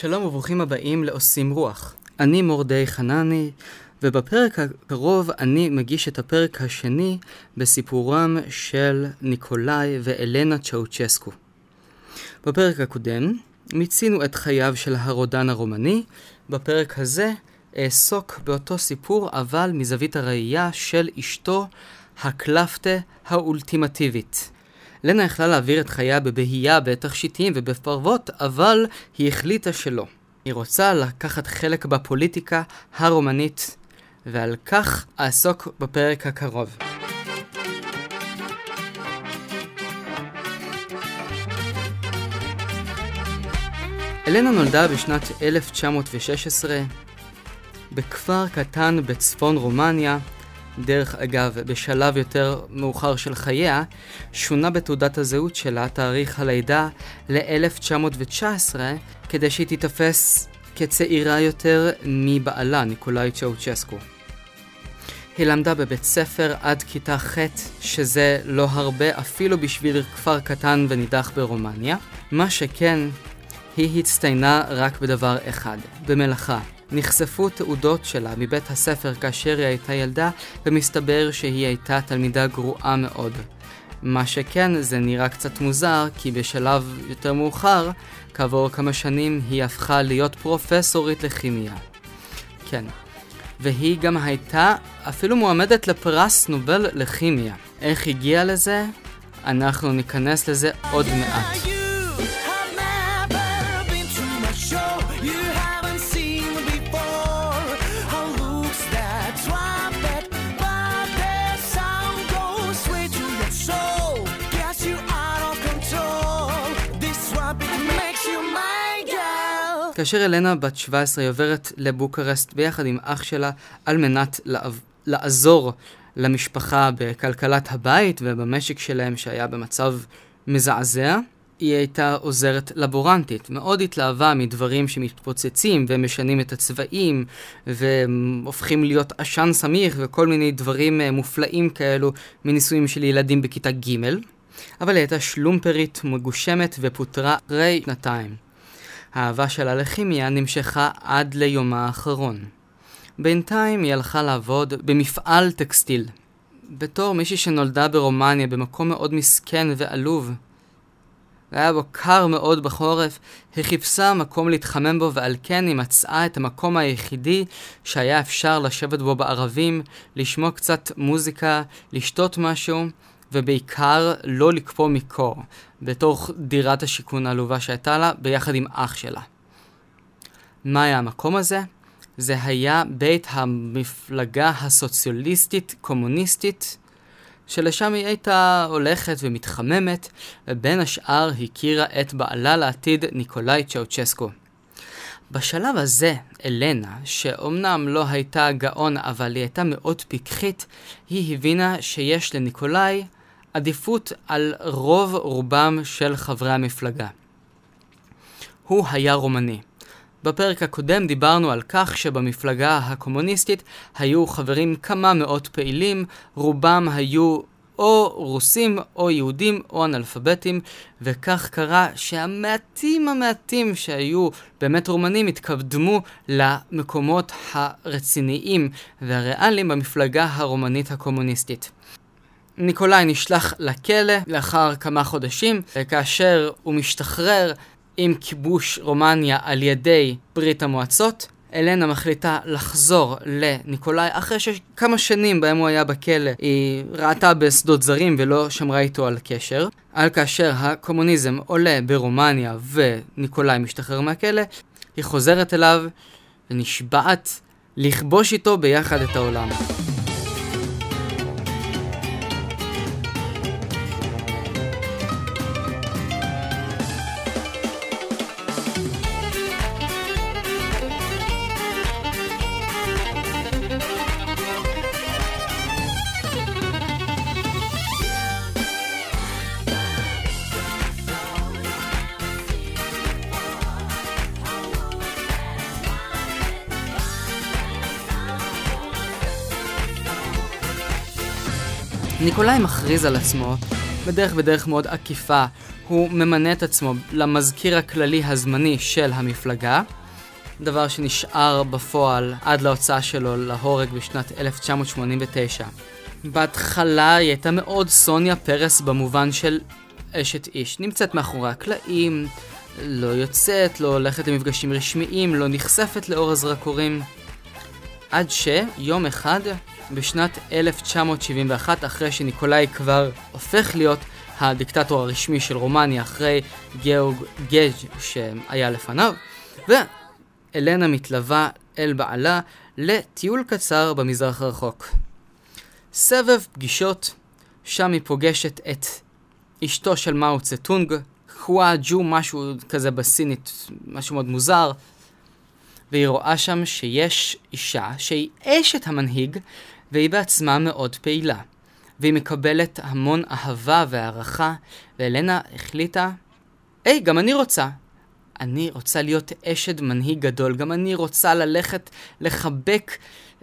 שלום וברוכים הבאים לעושים רוח. אני מורדי חנני, ובפרק הקרוב אני מגיש את הפרק השני בסיפורם של ניקולאי ואלנה צ'אוצ'סקו. בפרק הקודם מיצינו את חייו של הרודן הרומני, בפרק הזה אעסוק באותו סיפור אבל מזווית הראייה של אשתו הקלפטה האולטימטיבית. לנה יכלה להעביר את חייה בבהייה, בתכשיטים ובפרוות, אבל היא החליטה שלא. היא רוצה לקחת חלק בפוליטיקה הרומנית, ועל כך אעסוק בפרק הקרוב. אלנה נולדה בשנת 1916 בכפר קטן בצפון רומניה, דרך אגב, בשלב יותר מאוחר של חייה, שונה בתעודת הזהות שלה תאריך הלידה ל-1919, כדי שהיא תיתפס כצעירה יותר מבעלה, ניקולאי צ'אוצ'סקו. היא למדה בבית ספר עד כיתה ח', שזה לא הרבה אפילו בשביל כפר קטן ונידח ברומניה. מה שכן, היא הצטיינה רק בדבר אחד, במלאכה. נחשפו תעודות שלה מבית הספר כאשר היא הייתה ילדה, ומסתבר שהיא הייתה תלמידה גרועה מאוד. מה שכן, זה נראה קצת מוזר, כי בשלב יותר מאוחר, כעבור כמה שנים, היא הפכה להיות פרופסורית לכימיה. כן. והיא גם הייתה אפילו מועמדת לפרס נובל לכימיה. איך הגיעה לזה? אנחנו ניכנס לזה עוד מעט. כאשר אלנה בת 17 היא עוברת לבוקרסט ביחד עם אח שלה על מנת לעזור למשפחה בכלכלת הבית ובמשק שלהם שהיה במצב מזעזע, היא הייתה עוזרת לבורנטית. מאוד התלהבה מדברים שמתפוצצים ומשנים את הצבעים והופכים להיות עשן סמיך וכל מיני דברים אה, מופלאים כאלו מניסויים של ילדים בכיתה ג', אבל היא הייתה שלומפרית, מגושמת ופוטרה אחרי שנתיים. האהבה שלה לכימיה נמשכה עד ליומה האחרון. בינתיים היא הלכה לעבוד במפעל טקסטיל. בתור מישהי שנולדה ברומניה במקום מאוד מסכן ועלוב, והיה בו קר מאוד בחורף, היא חיפשה מקום להתחמם בו ועל כן היא מצאה את המקום היחידי שהיה אפשר לשבת בו בערבים, לשמוע קצת מוזיקה, לשתות משהו, ובעיקר לא לקפוא מקור, בתוך דירת השיכון העלובה שהייתה לה, ביחד עם אח שלה. מה היה המקום הזה? זה היה בית המפלגה הסוציאליסטית-קומוניסטית, שלשם היא הייתה הולכת ומתחממת, ובין השאר הכירה את בעלה לעתיד ניקולאי צ'אוצ'סקו. בשלב הזה, אלנה, שאומנם לא הייתה גאון אבל היא הייתה מאוד פיקחית, היא הבינה שיש לניקולאי עדיפות על רוב רובם של חברי המפלגה. הוא היה רומני. בפרק הקודם דיברנו על כך שבמפלגה הקומוניסטית היו חברים כמה מאות פעילים, רובם היו או רוסים או יהודים או אנאלפביתים, וכך קרה שהמעטים המעטים שהיו באמת רומנים התקדמו למקומות הרציניים והריאליים במפלגה הרומנית הקומוניסטית. ניקולאי נשלח לכלא לאחר כמה חודשים, כאשר הוא משתחרר עם כיבוש רומניה על ידי ברית המועצות. אלנה מחליטה לחזור לניקולאי אחרי שכמה שנים בהם הוא היה בכלא היא ראתה בשדות זרים ולא שמרה איתו על קשר. על כאשר הקומוניזם עולה ברומניה וניקולאי משתחרר מהכלא, היא חוזרת אליו ונשבעת לכבוש איתו ביחד את העולם. ניקולאי מכריז על עצמו, בדרך בדרך מאוד עקיפה, הוא ממנה את עצמו למזכיר הכללי הזמני של המפלגה, דבר שנשאר בפועל עד להוצאה שלו להורג בשנת 1989. בהתחלה היא הייתה מאוד סוניה פרס במובן של אשת איש. נמצאת מאחורי הקלעים, לא יוצאת, לא הולכת למפגשים רשמיים, לא נחשפת לאור הזרקורים. עד שיום אחד, בשנת 1971, אחרי שניקולאי כבר הופך להיות הדיקטטור הרשמי של רומניה אחרי גיאורג גז' שהיה לפניו, ואלנה מתלווה אל בעלה לטיול קצר במזרח הרחוק. סבב פגישות, שם היא פוגשת את אשתו של מאו צטונג, חווה ג'ו, משהו כזה בסינית, משהו מאוד מוזר, והיא רואה שם שיש אישה שהיא אשת המנהיג, והיא בעצמה מאוד פעילה. והיא מקבלת המון אהבה והערכה, ואלנה החליטה, היי, גם אני רוצה. אני רוצה להיות אשת מנהיג גדול, גם אני רוצה ללכת לחבק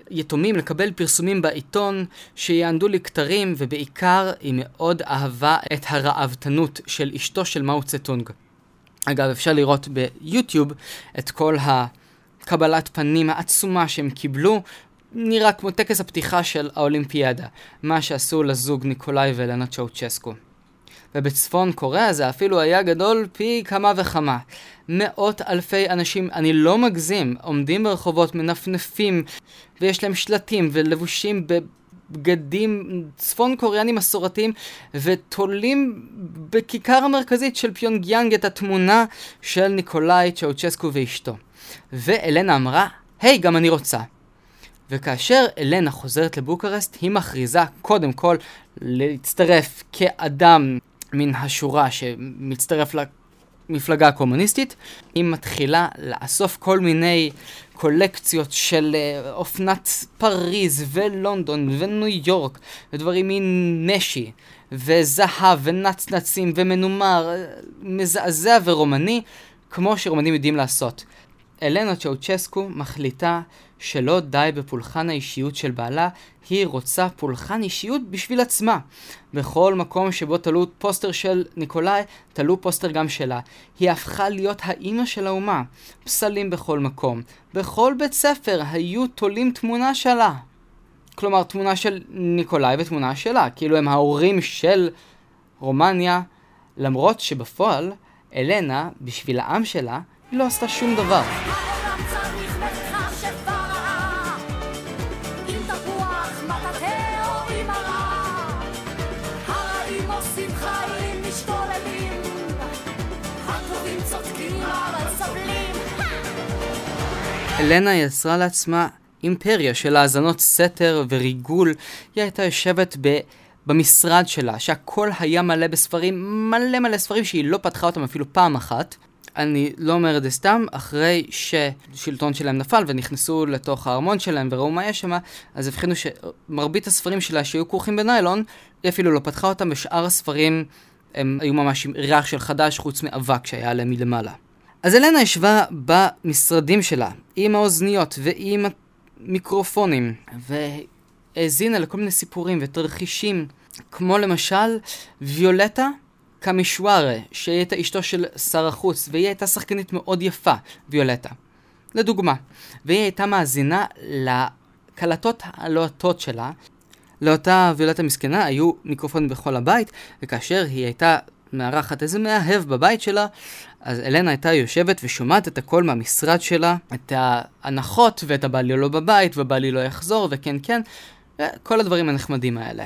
יתומים, לקבל פרסומים בעיתון שיענדו לי כתרים, ובעיקר היא מאוד אהבה את הרעבתנות של אשתו של מאו צטונג. אגב, אפשר לראות ביוטיוב את כל הקבלת פנים העצומה שהם קיבלו, נראה כמו טקס הפתיחה של האולימפיאדה, מה שעשו לזוג ניקולאי ואלנה צ'אוצ'סקו. ובצפון קוריאה זה אפילו היה גדול פי כמה וכמה. מאות אלפי אנשים, אני לא מגזים, עומדים ברחובות, מנפנפים, ויש להם שלטים ולבושים בבגדים צפון קוריאנים מסורתיים, ותולים בכיכר המרכזית של פיונגיאנג את התמונה של ניקולאי צ'אוצ'סקו ואשתו. ואלנה אמרה, היי, hey, גם אני רוצה. וכאשר אלנה חוזרת לבוקרסט, היא מכריזה קודם כל להצטרף כאדם מן השורה שמצטרף למפלגה הקומוניסטית, היא מתחילה לאסוף כל מיני קולקציות של uh, אופנת פריז ולונדון וניו יורק ודברים מנשי וזהב ונצנצים ומנומר, מזעזע ורומני, כמו שרומנים יודעים לעשות. אלנה צ'אושסקו מחליטה שלא די בפולחן האישיות של בעלה, היא רוצה פולחן אישיות בשביל עצמה. בכל מקום שבו תלו פוסטר של ניקולאי, תלו פוסטר גם שלה. היא הפכה להיות האימא של האומה. פסלים בכל מקום. בכל בית ספר היו תולים תמונה שלה. כלומר, תמונה של ניקולאי ותמונה שלה. כאילו הם ההורים של רומניה, למרות שבפועל, אלנה, בשביל העם שלה, היא לא עשתה שום דבר. אלנה יצרה לעצמה אימפריה של האזנות סתר וריגול. היא הייתה יושבת ב... במשרד שלה, שהכל היה מלא בספרים, מלא מלא ספרים שהיא לא פתחה אותם אפילו פעם אחת. אני לא אומר את זה סתם, אחרי ששלטון שלהם נפל ונכנסו לתוך הארמון שלהם וראו מה יש שם, אז הבחינו שמרבית הספרים שלה שהיו כרוכים בניילון, היא אפילו לא פתחה אותם, ושאר הספרים הם היו ממש עם ריח של חדש חוץ מאבק שהיה עליהם מלמעלה. אז אלנה ישבה במשרדים שלה, עם האוזניות ועם המיקרופונים, והאזינה לכל מיני סיפורים ותרחישים, כמו למשל ויולטה קמישווארה, שהיא הייתה אשתו של שר החוץ, והיא הייתה שחקנית מאוד יפה, ויולטה. לדוגמה, והיא הייתה מאזינה לקלטות הלוהטות שלה. לאותה ויולטה מסכנה היו מיקרופונים בכל הבית, וכאשר היא הייתה מארחת איזה מאהב בבית שלה, אז אלנה הייתה יושבת ושומעת את הכל מהמשרד שלה, את ההנחות ואת הבעלי לא בבית, ובעלי לא יחזור, וכן כן, כל הדברים הנחמדים האלה.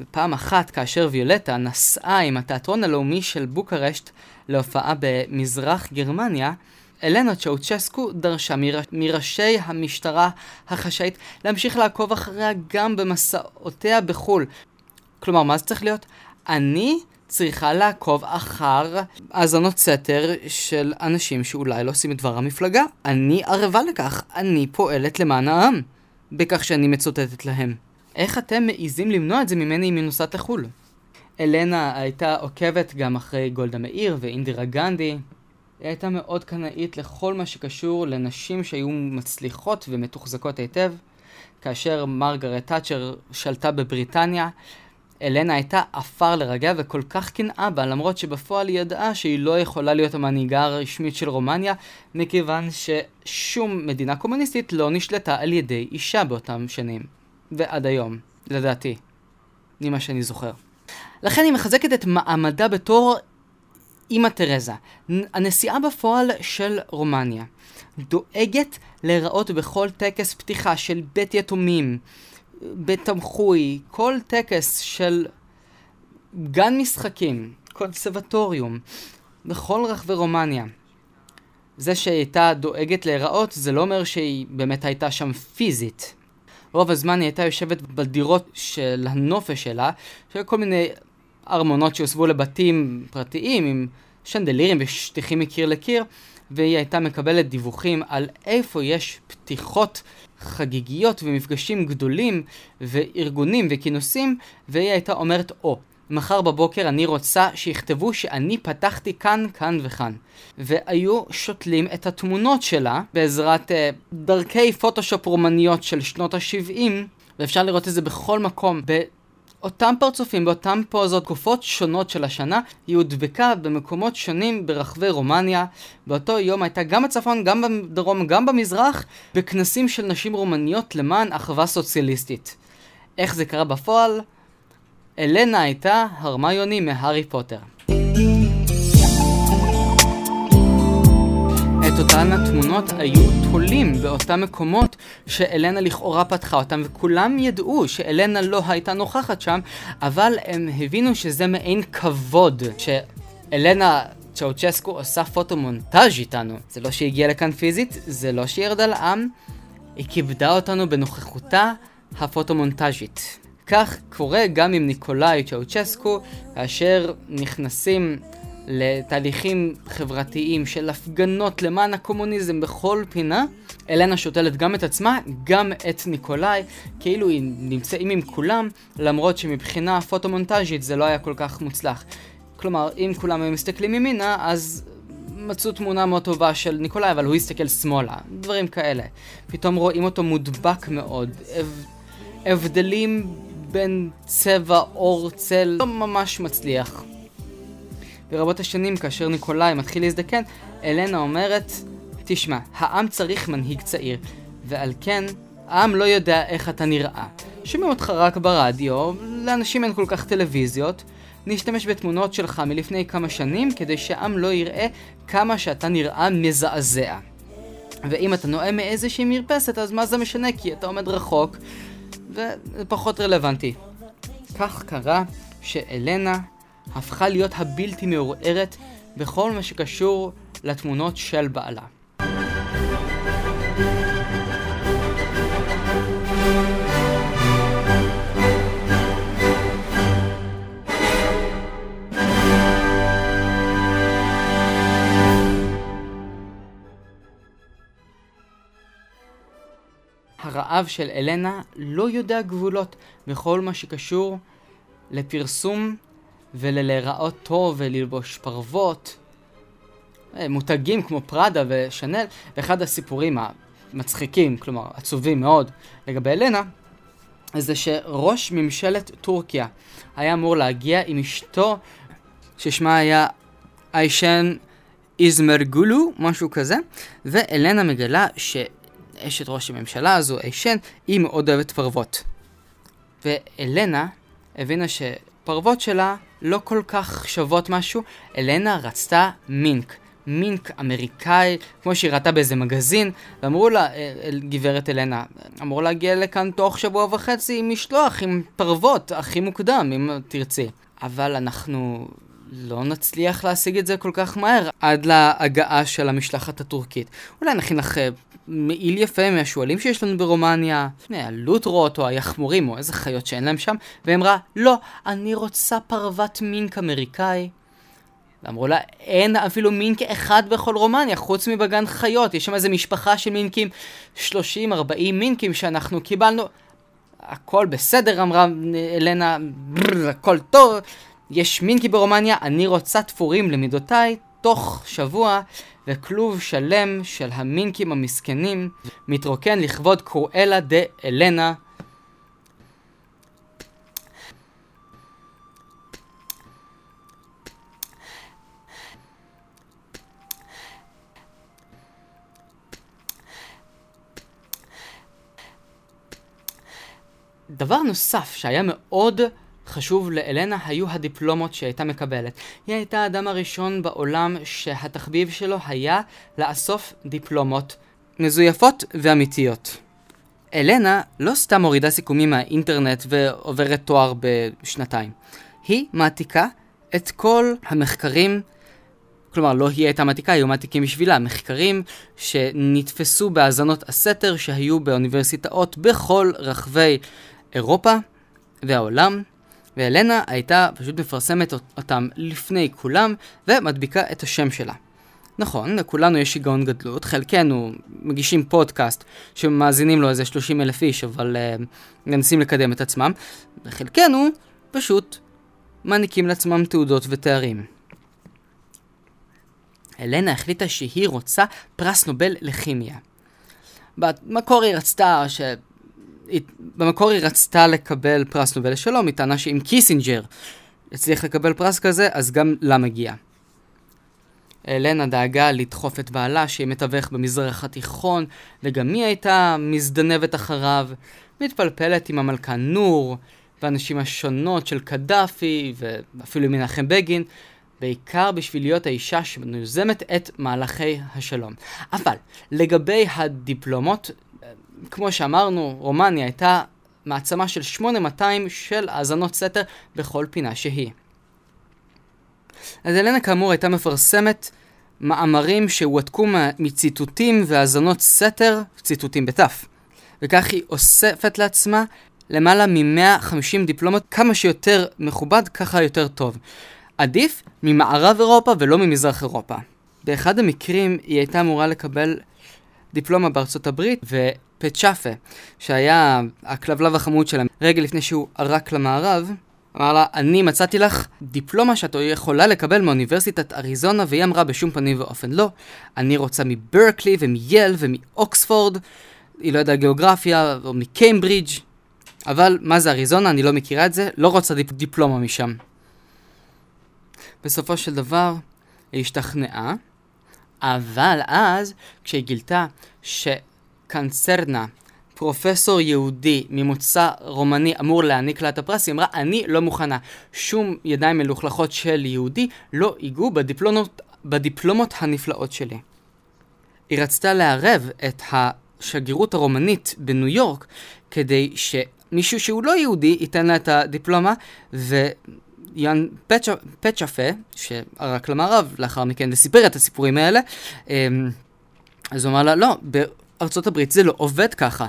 ופעם אחת, כאשר ויולטה נסעה עם התיאטרון הלאומי של בוקרשט להופעה במזרח גרמניה, אלנה צ'אוצ'סקו דרשה מר... מראשי המשטרה החשאית להמשיך לעקוב אחריה גם במסעותיה בחו"ל. כלומר, מה זה צריך להיות? אני צריכה לעקוב אחר האזנות סתר של אנשים שאולי לא עושים את דבר המפלגה. אני ערבה לכך, אני פועלת למען העם, בכך שאני מצוטטת להם. איך אתם מעיזים למנוע את זה ממני אם היא נוסעת לחו"ל? אלנה הייתה עוקבת גם אחרי גולדה מאיר ואינדירה גנדי. היא הייתה מאוד קנאית לכל מה שקשור לנשים שהיו מצליחות ומתוחזקות היטב. כאשר מרגרט תאצ'ר שלטה בבריטניה, אלנה הייתה עפר לרגע וכל כך קנאה בה, למרות שבפועל היא ידעה שהיא לא יכולה להיות המנהיגה הרשמית של רומניה, מכיוון ששום מדינה קומוניסטית לא נשלטה על ידי אישה באותם שנים. ועד היום, לדעתי. ממה שאני זוכר. לכן היא מחזקת את מעמדה בתור אימא תרזה, הנשיאה בפועל של רומניה. דואגת להיראות בכל טקס פתיחה של בית יתומים, בית תמחוי, כל טקס של גן משחקים, קונסרבטוריום, בכל רחבי רומניה. זה שהיא הייתה דואגת להיראות, זה לא אומר שהיא באמת הייתה שם פיזית. רוב הזמן היא הייתה יושבת בדירות של הנופש שלה, של כל מיני ארמונות שהוסבו לבתים פרטיים עם שנדלירים ושטיחים מקיר לקיר, והיא הייתה מקבלת דיווחים על איפה יש פתיחות חגיגיות ומפגשים גדולים וארגונים וכינוסים, והיא הייתה אומרת, או, oh, מחר בבוקר אני רוצה שיכתבו שאני פתחתי כאן, כאן וכאן. והיו שותלים את התמונות שלה בעזרת uh, דרכי פוטושופ רומניות של שנות ה-70, ואפשר לראות את זה בכל מקום. אותם פרצופים באותן פוזות תקופות שונות של השנה, היא הודבקה במקומות שונים ברחבי רומניה. באותו יום הייתה גם בצפון, גם בדרום, גם במזרח, בכנסים של נשים רומניות למען אחווה סוציאליסטית. איך זה קרה בפועל? אלנה הייתה הרמיוני מהארי פוטר. את אותן התמונות היו תולים באותם מקומות שאלנה לכאורה פתחה אותם, וכולם ידעו שאלנה לא הייתה נוכחת שם, אבל הם הבינו שזה מעין כבוד, שאלנה צ'אוצ'סקו עושה פוטומונטאז' איתנו. זה לא שהיא הגיעה לכאן פיזית, זה לא שהיא ירדה לעם, היא כיבדה אותנו בנוכחותה הפוטומונטאז'ית. כך קורה גם עם ניקולאי צ'אוצ'סקו, כאשר נכנסים לתהליכים חברתיים של הפגנות למען הקומוניזם בכל פינה, אלנה שותלת גם את עצמה, גם את ניקולאי, כאילו היא נמצאים עם כולם, למרות שמבחינה פוטומונטאז'ית זה לא היה כל כך מוצלח. כלומר, אם כולם היו מסתכלים ימינה, אז מצאו תמונה מאוד טובה של ניקולאי, אבל הוא הסתכל שמאלה, דברים כאלה. פתאום רואים אותו מודבק מאוד, הבדלים בין צבע, עור, צל, לא ממש מצליח. ברבות השנים, כאשר ניקולאי מתחיל להזדקן, אלנה אומרת, תשמע, העם צריך מנהיג צעיר, ועל כן, העם לא יודע איך אתה נראה. שומעים אותך רק ברדיו, לאנשים אין כל כך טלוויזיות, נשתמש בתמונות שלך מלפני כמה שנים כדי שהעם לא יראה כמה שאתה נראה מזעזע. ואם אתה נואם מאיזושהי מרפסת, אז מה זה משנה? כי אתה עומד רחוק, וזה פחות רלוונטי. כך קרה שאלנה הפכה להיות הבלתי מעורערת בכל מה שקשור לתמונות של בעלה. הרעב של אלנה לא יודע גבולות בכל מה שקשור לפרסום וללהיראות טוב וללבוש פרוות. אה, מותגים כמו פראדה ושנל, ואחד הסיפורים המצחיקים, כלומר עצובים מאוד, לגבי אלנה, זה שראש ממשלת טורקיה היה אמור להגיע עם אשתו, ששמה היה איישן איזמרגולו, משהו כזה, ואלנה מגלה שאשת ראש הממשלה הזו, איישן, היא מאוד אוהבת פרוות. ואלנה הבינה שפרוות שלה לא כל כך שוות משהו, אלנה רצתה מינק. מינק אמריקאי, כמו שהיא ראתה באיזה מגזין, ואמרו לה, אה, גברת אלנה, אמור להגיע לכאן תוך שבוע וחצי עם משלוח, עם פרוות, הכי מוקדם, אם תרצי. אבל אנחנו לא נצליח להשיג את זה כל כך מהר עד להגעה של המשלחת הטורקית. אולי נכין לך אה, מעיל יפה מהשועלים שיש לנו ברומניה, הלוטרות או היחמורים או איזה חיות שאין להם שם, והיא אמרה, לא, אני רוצה פרוות מינק אמריקאי. ואמרו לה, אין אפילו מינק אחד בכל רומניה, חוץ מבגן חיות, יש שם איזה משפחה של מינקים, 30-40 מינקים שאנחנו קיבלנו. הכל בסדר, אמרה אלנה, הכל טוב, יש מינקי ברומניה, אני רוצה תפורים למידותיי, תוך שבוע וכלוב שלם של המינקים המסכנים מתרוקן לכבוד קרואלה דה אלנה. דבר נוסף שהיה מאוד חשוב לאלנה היו הדיפלומות שהייתה מקבלת. היא הייתה האדם הראשון בעולם שהתחביב שלו היה לאסוף דיפלומות מזויפות ואמיתיות. אלנה לא סתם מורידה סיכומים מהאינטרנט ועוברת תואר בשנתיים. היא מעתיקה את כל המחקרים, כלומר לא היא הייתה מעתיקה, היו מעתיקים בשבילה, מחקרים שנתפסו בהאזנות הסתר שהיו באוניברסיטאות בכל רחבי אירופה והעולם, ואלנה הייתה פשוט מפרסמת אותם לפני כולם ומדביקה את השם שלה. נכון, לכולנו יש שיגעון גדלות, חלקנו מגישים פודקאסט שמאזינים לו איזה 30 אלף איש, אבל uh, מנסים לקדם את עצמם, וחלקנו פשוט מעניקים לעצמם תעודות ותארים. אלנה החליטה שהיא רוצה פרס נובל לכימיה. במקור היא רצתה ש... במקור היא רצתה לקבל פרס נובל לשלום, היא טענה שאם קיסינג'ר יצליח לקבל פרס כזה, אז גם לה מגיע. אלנה דאגה לדחוף את בעלה, שיהיה מתווך במזרח התיכון, וגם היא הייתה מזדנבת אחריו, מתפלפלת עם המלכה נור, והנשים השונות של קדאפי, ואפילו מנחם בגין, בעיקר בשביל להיות האישה שיוזמת את מהלכי השלום. אבל לגבי הדיפלומות, כמו שאמרנו, רומניה הייתה מעצמה של 8200 של האזנות סתר בכל פינה שהיא. אז אלנה כאמור הייתה מפרסמת מאמרים שהועתקו מציטוטים והאזנות סתר, ציטוטים בתף. וכך היא אוספת לעצמה למעלה מ-150 דיפלומות, כמה שיותר מכובד, ככה יותר טוב. עדיף ממערב אירופה ולא ממזרח אירופה. באחד המקרים היא הייתה אמורה לקבל דיפלומה בארצות הברית, ופצ'אפה, שהיה הכלבלב החמוד שלהם, רגע לפני שהוא ערק למערב, אמר לה, אני מצאתי לך דיפלומה שאת יכולה לקבל מאוניברסיטת אריזונה, והיא אמרה בשום פנים ואופן לא. אני רוצה מברקלי ומייל ומאוקספורד, היא לא יודעת גיאוגרפיה, או מקיימברידג', אבל מה זה אריזונה? אני לא מכירה את זה, לא רוצה דיפ- דיפלומה משם. בסופו של דבר, היא השתכנעה, אבל אז, כשהיא גילתה שקנצרנה פרופסור יהודי ממוצא רומני אמור להעניק לה את הפרס, היא אמרה, אני לא מוכנה. שום ידיים מלוכלכות של יהודי לא ייגעו בדיפלומות, בדיפלומות הנפלאות שלי. היא רצתה לערב את השגרירות הרומנית בניו יורק כדי שמישהו שהוא לא יהודי ייתן לה את הדיפלומה, ויאן פצ'אפה, שערק למערב לאחר מכן וסיפר את הסיפורים האלה, אמ, אז הוא אמר לה, לא, בארצות הברית זה לא עובד ככה.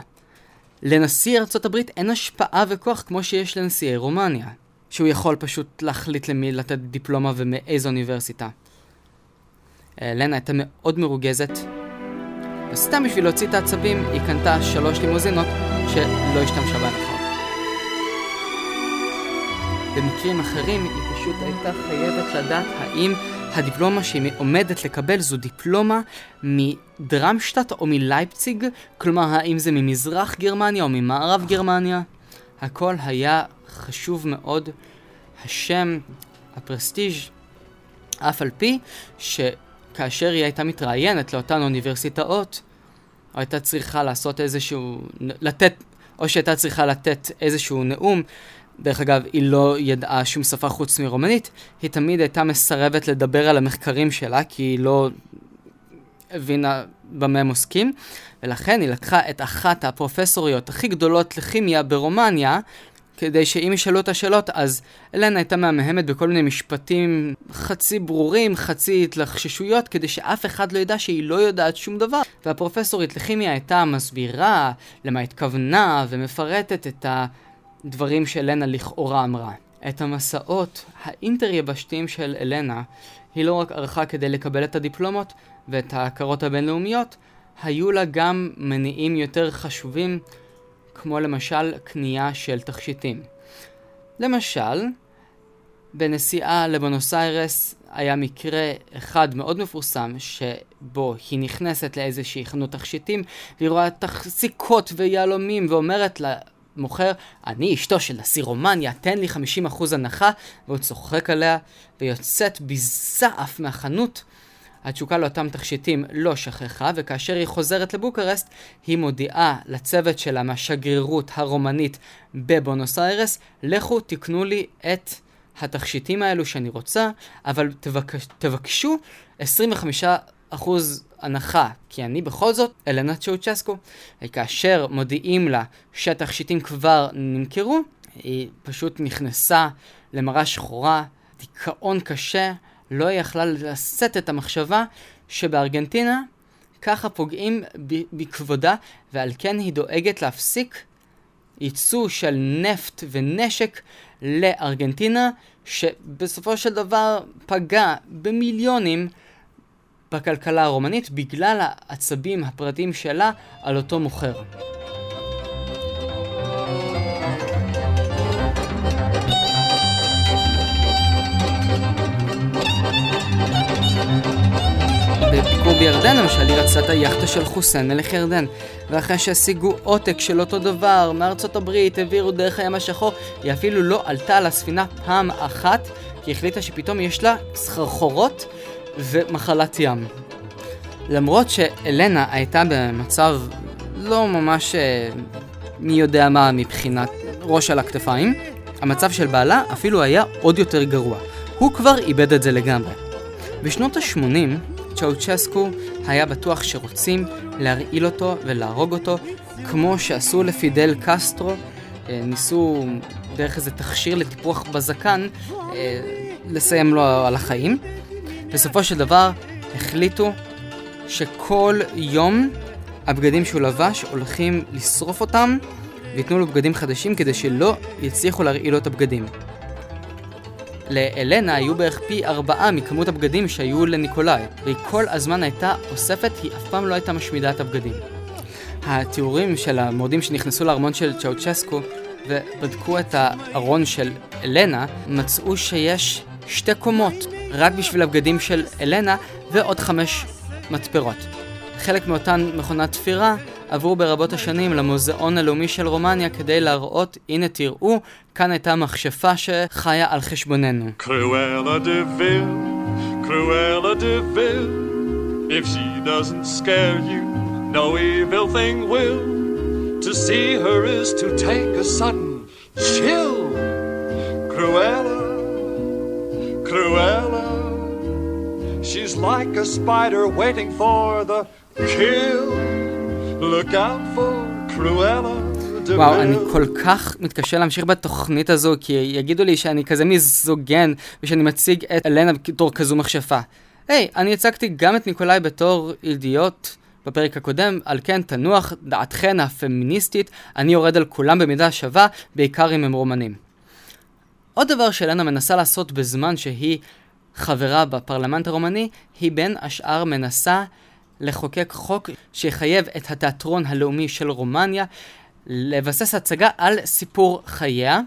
לנשיא ארצות הברית אין השפעה וכוח כמו שיש לנשיאי רומניה, שהוא יכול פשוט להחליט למי לתת דיפלומה ומאיזו אוניברסיטה. אה, לנה הייתה מאוד מרוגזת, וסתם בשביל להוציא את העצבים היא קנתה שלוש לימוזינות שלא השתמשה בהן אחר. במקרים אחרים היא פשוט הייתה חייבת לדעת האם הדיפלומה שהיא עומדת לקבל זו דיפלומה מדרמשטט או מלייפציג, כלומר האם זה ממזרח גרמניה או ממערב גרמניה. הכל היה חשוב מאוד. השם, הפרסטיג', אף על פי שכאשר היא הייתה מתראיינת לאותן אוניברסיטאות, או הייתה צריכה לעשות איזשהו, לתת, או שהייתה צריכה לתת איזשהו נאום, דרך אגב, היא לא ידעה שום שפה חוץ מרומנית, היא תמיד הייתה מסרבת לדבר על המחקרים שלה, כי היא לא הבינה במה הם עוסקים, ולכן היא לקחה את אחת הפרופסוריות הכי גדולות לכימיה ברומניה, כדי שאם ישאלו את השאלות, אז אלנה הייתה מהמהמת בכל מיני משפטים חצי ברורים, חצי התלחששויות, כדי שאף אחד לא ידע שהיא לא יודעת שום דבר. והפרופסורית לכימיה הייתה מסבירה למה התכוונה, ומפרטת את ה... דברים שאלנה לכאורה אמרה. את המסעות האינטר-יבשתיים של אלנה היא לא רק ערכה כדי לקבל את הדיפלומות ואת ההכרות הבינלאומיות, היו לה גם מניעים יותר חשובים, כמו למשל קנייה של תכשיטים. למשל, בנסיעה לבונוס איירס היה מקרה אחד מאוד מפורסם שבו היא נכנסת לאיזושהי חנות תכשיטים והיא רואה תחזיקות ויהלומים ואומרת לה מוכר, אני אשתו של נשיא רומניה, תן לי 50% הנחה, והוא צוחק עליה, ויוצאת בזעף מהחנות, התשוקה לאותם תכשיטים לא שכחה, וכאשר היא חוזרת לבוקרסט, היא מודיעה לצוות שלה מהשגרירות הרומנית בבונוס איירס, לכו תקנו לי את התכשיטים האלו שאני רוצה, אבל תבקש, תבקשו 25 אחוז הנחה, כי אני בכל זאת אלנה צ'אוצ'סקו. כאשר מודיעים לה שהתכשיטים כבר נמכרו, היא פשוט נכנסה למראה שחורה, דיכאון קשה, לא יכלה לשאת את המחשבה שבארגנטינה ככה פוגעים בכבודה, ועל כן היא דואגת להפסיק ייצוא של נפט ונשק לארגנטינה, שבסופו של דבר פגע במיליונים בכלכלה הרומנית בגלל העצבים הפרטיים שלה על אותו מוכר. בביקור בירדן למשל, היא רצתה את היאכטה של חוסיין מלך ירדן. ואחרי שהשיגו עותק של אותו דבר מארצות הברית, העבירו דרך הים השחור, היא אפילו לא עלתה על הספינה פעם אחת, כי החליטה שפתאום יש לה סחרחורות ומחלת ים. למרות שאלנה הייתה במצב לא ממש אה, מי יודע מה מבחינת ראש על הכתפיים, המצב של בעלה אפילו היה עוד יותר גרוע. הוא כבר איבד את זה לגמרי. בשנות ה-80 צ'אוצ'סקו היה בטוח שרוצים להרעיל אותו ולהרוג אותו, כמו שעשו לפידל קסטרו, אה, ניסו דרך איזה תכשיר לטיפוח בזקן אה, לסיים לו על החיים. בסופו של דבר החליטו שכל יום הבגדים שהוא לבש הולכים לשרוף אותם וייתנו לו בגדים חדשים כדי שלא יצליחו להרעיל לו את הבגדים. לאלנה היו בערך פי ארבעה מכמות הבגדים שהיו לניקולאי, והיא כל הזמן הייתה אוספת, היא אף פעם לא הייתה משמידה את הבגדים. התיאורים של המורדים שנכנסו לארמון של צ'אוצ'סקו ובדקו את הארון של אלנה, מצאו שיש שתי קומות רק בשביל הבגדים של אלנה ועוד חמש מתפרות. חלק מאותן מכונת תפירה עברו ברבות השנים למוזיאון הלאומי של רומניה כדי להראות, הנה תראו, כאן הייתה מכשפה שחיה על חשבוננו. Vil, Cruella de Vil, if she doesn't scare you, no evil thing will. To see her is to take a sudden chill. Cruella, Cruella, she's like a spider waiting for the kill. Look out for Cruella. וואו, אני כל כך מתקשה להמשיך בתוכנית הזו, כי יגידו לי שאני כזה מיזוגן, ושאני מציג את אלנה בתור כזו מכשפה. היי, hey, אני הצגתי גם את ניקולאי בתור אידיוט בפרק הקודם, על כן תנוח דעתכן הפמיניסטית, אני יורד על כולם במידה שווה, בעיקר אם הם רומנים. עוד דבר שאלנה מנסה לעשות בזמן שהיא חברה בפרלמנט הרומני, היא בין השאר מנסה לחוקק חוק שיחייב את התיאטרון הלאומי של רומניה לבסס הצגה על סיפור חייה.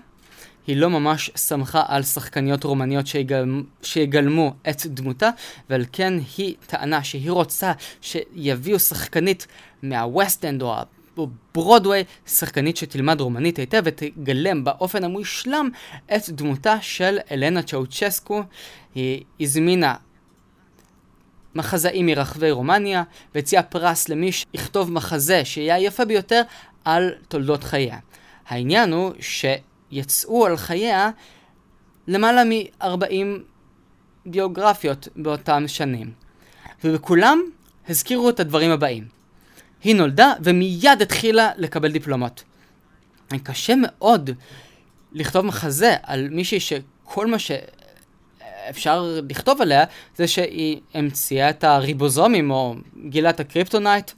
היא לא ממש סמכה על שחקניות רומניות שיגל... שיגלמו את דמותה, ועל כן היא טענה שהיא רוצה שיביאו שחקנית מה West End או ברודוויי, שחקנית שתלמד רומנית היטב ותגלם באופן המושלם את דמותה של אלנה צ'אוצ'סקו. היא הזמינה מחזאים מרחבי רומניה, והציע פרס למי שיכתוב מחזה שיהיה היפה ביותר על תולדות חייה. העניין הוא שיצאו על חייה למעלה מ-40 ביוגרפיות באותם שנים. ובכולם הזכירו את הדברים הבאים. היא נולדה ומיד התחילה לקבל דיפלומות. קשה מאוד לכתוב מחזה על מישהי שכל מה ש... אפשר לכתוב עליה, זה שהיא המציאה את הריבוזומים או גילה את הקריפטונייט,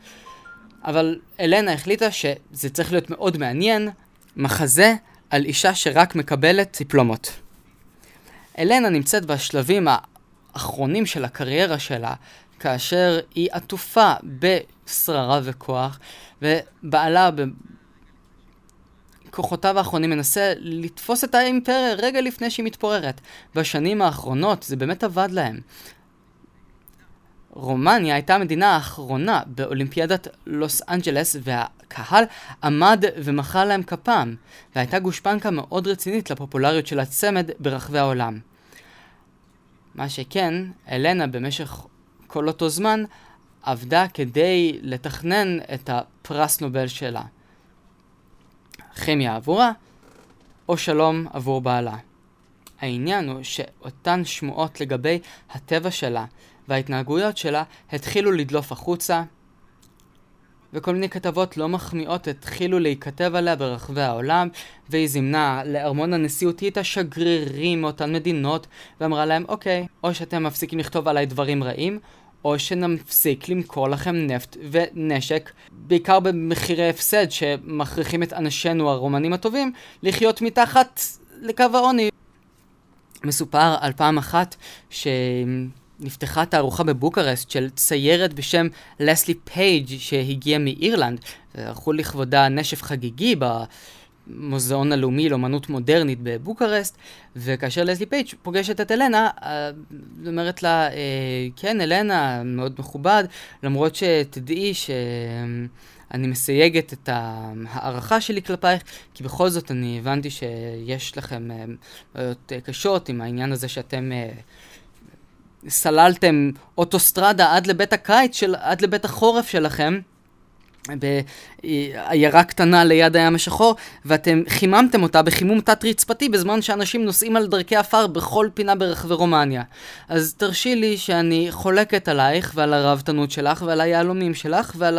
אבל אלנה החליטה שזה צריך להיות מאוד מעניין, מחזה על אישה שרק מקבלת דיפלומות. אלנה נמצאת בשלבים האחרונים של הקריירה שלה, כאשר היא עטופה בשררה וכוח, ובעלה כוחותיו האחרונים מנסה לתפוס את האימפריה רגע לפני שהיא מתפוררת. בשנים האחרונות זה באמת עבד להם. רומניה הייתה המדינה האחרונה באולימפיאדת לוס אנג'לס והקהל עמד ומחא להם כפם והייתה גושפנקה מאוד רצינית לפופולריות של הצמד ברחבי העולם. מה שכן, אלנה במשך כל אותו זמן עבדה כדי לתכנן את הפרס נובל שלה. כימיה עבורה, או שלום עבור בעלה. העניין הוא שאותן שמועות לגבי הטבע שלה וההתנהגויות שלה התחילו לדלוף החוצה, וכל מיני כתבות לא מחמיאות התחילו להיכתב עליה ברחבי העולם, והיא זימנה לארמון הנשיאותי את השגרירים מאותן מדינות, ואמרה להם, אוקיי, או שאתם מפסיקים לכתוב עליי דברים רעים, או שנפסיק למכור לכם נפט ונשק, בעיקר במחירי הפסד שמכריחים את אנשינו הרומנים הטובים לחיות מתחת לקו העוני. מסופר על פעם אחת שנפתחה תערוכה בבוקרסט של ציירת בשם לסלי פייג' שהגיעה מאירלנד, וערכו לכבודה נשף חגיגי במוזיאון הלאומי לאמנות מודרנית בבוקרסט, וכאשר לסלי פייג' פוגשת את אלנה, אה, היא אומרת לה, אה, כן, אלנה, מאוד מכובד, למרות שתדעי ש... אני מסייגת את ההערכה שלי כלפייך, כי בכל זאת אני הבנתי שיש לכם אה, בעיות קשות עם העניין הזה שאתם סללתם אוטוסטרדה עד לבית הקיץ, של, עד לבית החורף שלכם. בעיירה קטנה ליד הים השחור, ואתם חיממתם אותה בחימום תת-רצפתי בזמן שאנשים נוסעים על דרכי עפר בכל פינה ברחבי רומניה. אז תרשי לי שאני חולקת עלייך ועל הרהבתנות שלך ועל היהלומים שלך ועל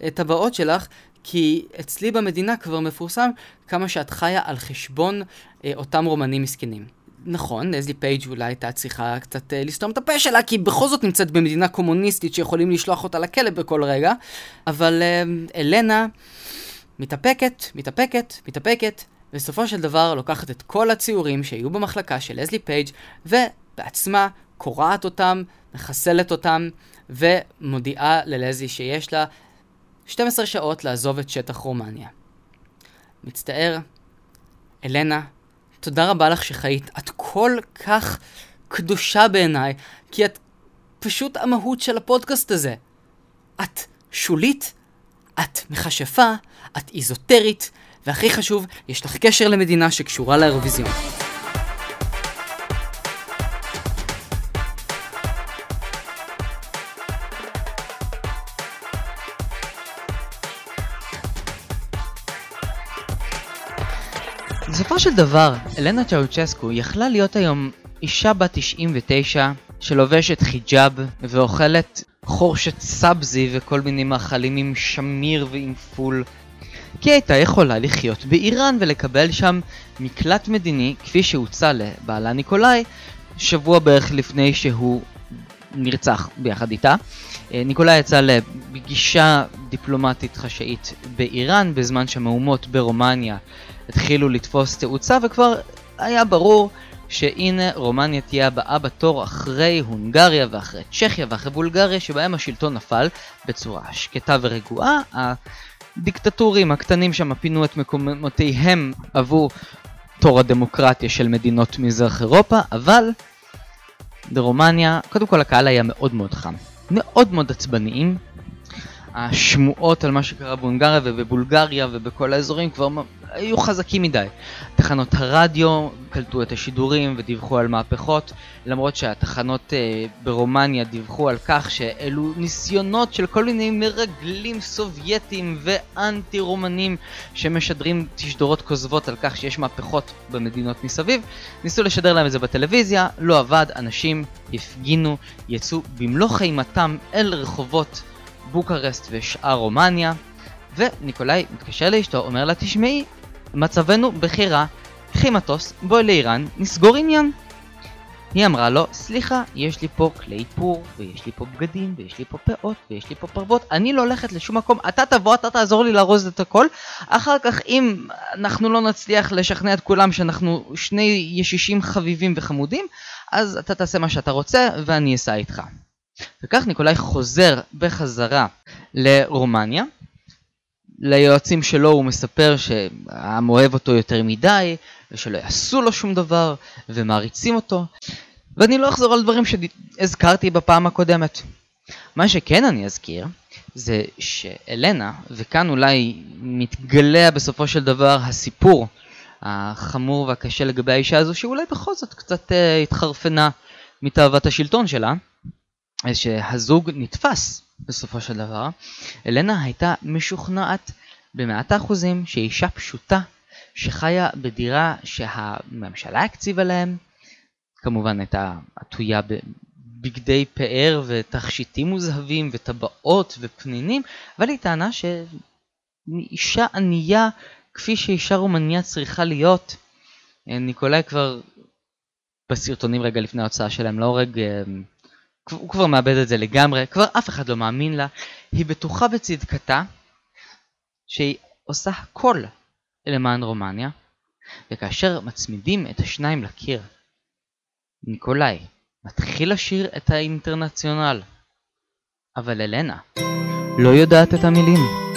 הטבעות שלך, כי אצלי במדינה כבר מפורסם כמה שאת חיה על חשבון אה, אותם רומנים מסכנים. נכון, לזלי פייג' אולי הייתה צריכה קצת אה, לסתום את הפה שלה, כי בכל זאת נמצאת במדינה קומוניסטית שיכולים לשלוח אותה לכלא בכל רגע, אבל אה, אלנה מתאפקת, מתאפקת, מתאפקת, בסופו של דבר לוקחת את כל הציורים שהיו במחלקה של לזלי פייג' ובעצמה קורעת אותם, מחסלת אותם, ומודיעה ללזלי שיש לה 12 שעות לעזוב את שטח רומניה. מצטער, אלנה, תודה רבה לך שחיית. את כל כך קדושה בעיניי, כי את פשוט המהות של הפודקאסט הזה. את שולית, את מכשפה, את איזוטרית, והכי חשוב, יש לך קשר למדינה שקשורה לאירוויזיון. בסופו של דבר, אלנה צ'אוצ'סקו יכלה להיות היום אישה בת 99 שלובשת חיג'אב ואוכלת חורשת סאבזי וכל מיני מאכלים עם שמיר ועם פול. כי הייתה יכולה לחיות באיראן ולקבל שם מקלט מדיני כפי שהוצע לבעלה ניקולאי שבוע בערך לפני שהוא נרצח ביחד איתה. אה, ניקולאי יצא לפגישה דיפלומטית חשאית באיראן בזמן שהמהומות ברומניה התחילו לתפוס תאוצה וכבר היה ברור שהנה רומניה תהיה הבאה בתור אחרי הונגריה ואחרי צ'כיה ואחרי בולגריה שבהם השלטון נפל בצורה שקטה ורגועה. הדיקטטורים הקטנים שם פינו את מקומותיהם עבור תור הדמוקרטיה של מדינות מזרח אירופה, אבל ברומניה, קודם כל הקהל היה מאוד מאוד חם. מאוד מאוד עצבניים, השמועות על מה שקרה בהונגריה ובבולגריה ובכל האזורים כבר היו חזקים מדי. תחנות הרדיו קלטו את השידורים ודיווחו על מהפכות, למרות שהתחנות אה, ברומניה דיווחו על כך שאלו ניסיונות של כל מיני מרגלים סובייטים ואנטי רומנים שמשדרים תשדורות כוזבות על כך שיש מהפכות במדינות מסביב. ניסו לשדר להם את זה בטלוויזיה, לא עבד, אנשים הפגינו, יצאו במלוא חיימתם אל רחובות בוקרסט ושאר רומניה, וניקולאי מתקשר לאשתו, אומר לה, תשמעי, מצבנו בכי רע, קחי מטוס, בואי לאיראן, נסגור עניין. היא אמרה לו, סליחה, יש לי פה כלי פור, ויש לי פה בגדים, ויש לי פה פאות, ויש לי פה פרוות, אני לא הולכת לשום מקום, אתה תבוא, אתה תעזור לי לארוז את הכל, אחר כך אם אנחנו לא נצליח לשכנע את כולם שאנחנו שני ישישים חביבים וחמודים, אז אתה תעשה מה שאתה רוצה, ואני אסע איתך. וכך ניקולאי חוזר בחזרה לרומניה. ליועצים שלו הוא מספר שהעם אוהב אותו יותר מדי, ושלא יעשו לו שום דבר, ומעריצים אותו. ואני לא אחזור על דברים שהזכרתי בפעם הקודמת. מה שכן אני אזכיר, זה שאלנה, וכאן אולי מתגלה בסופו של דבר הסיפור החמור והקשה לגבי האישה הזו, שאולי בכל זאת קצת uh, התחרפנה מתאוות השלטון שלה, שהזוג נתפס בסופו של דבר, אלנה הייתה משוכנעת במאת האחוזים שהיא אישה פשוטה שחיה בדירה שהממשלה הקציבה להם, כמובן הייתה עטויה בבגדי פאר ותכשיטים מוזהבים וטבעות ופנינים, אבל היא טענה שאישה ענייה כפי שאישה רומניה צריכה להיות. ניקולאי כבר בסרטונים רגע לפני ההוצאה שלהם להורג, אה, הוא כבר מאבד את זה לגמרי, כבר אף אחד לא מאמין לה, היא בטוחה בצדקתה, שהיא עושה הכל למען רומניה, וכאשר מצמידים את השניים לקיר, ניקולאי מתחיל לשיר את האינטרנציונל, אבל אלנה לא יודעת את המילים.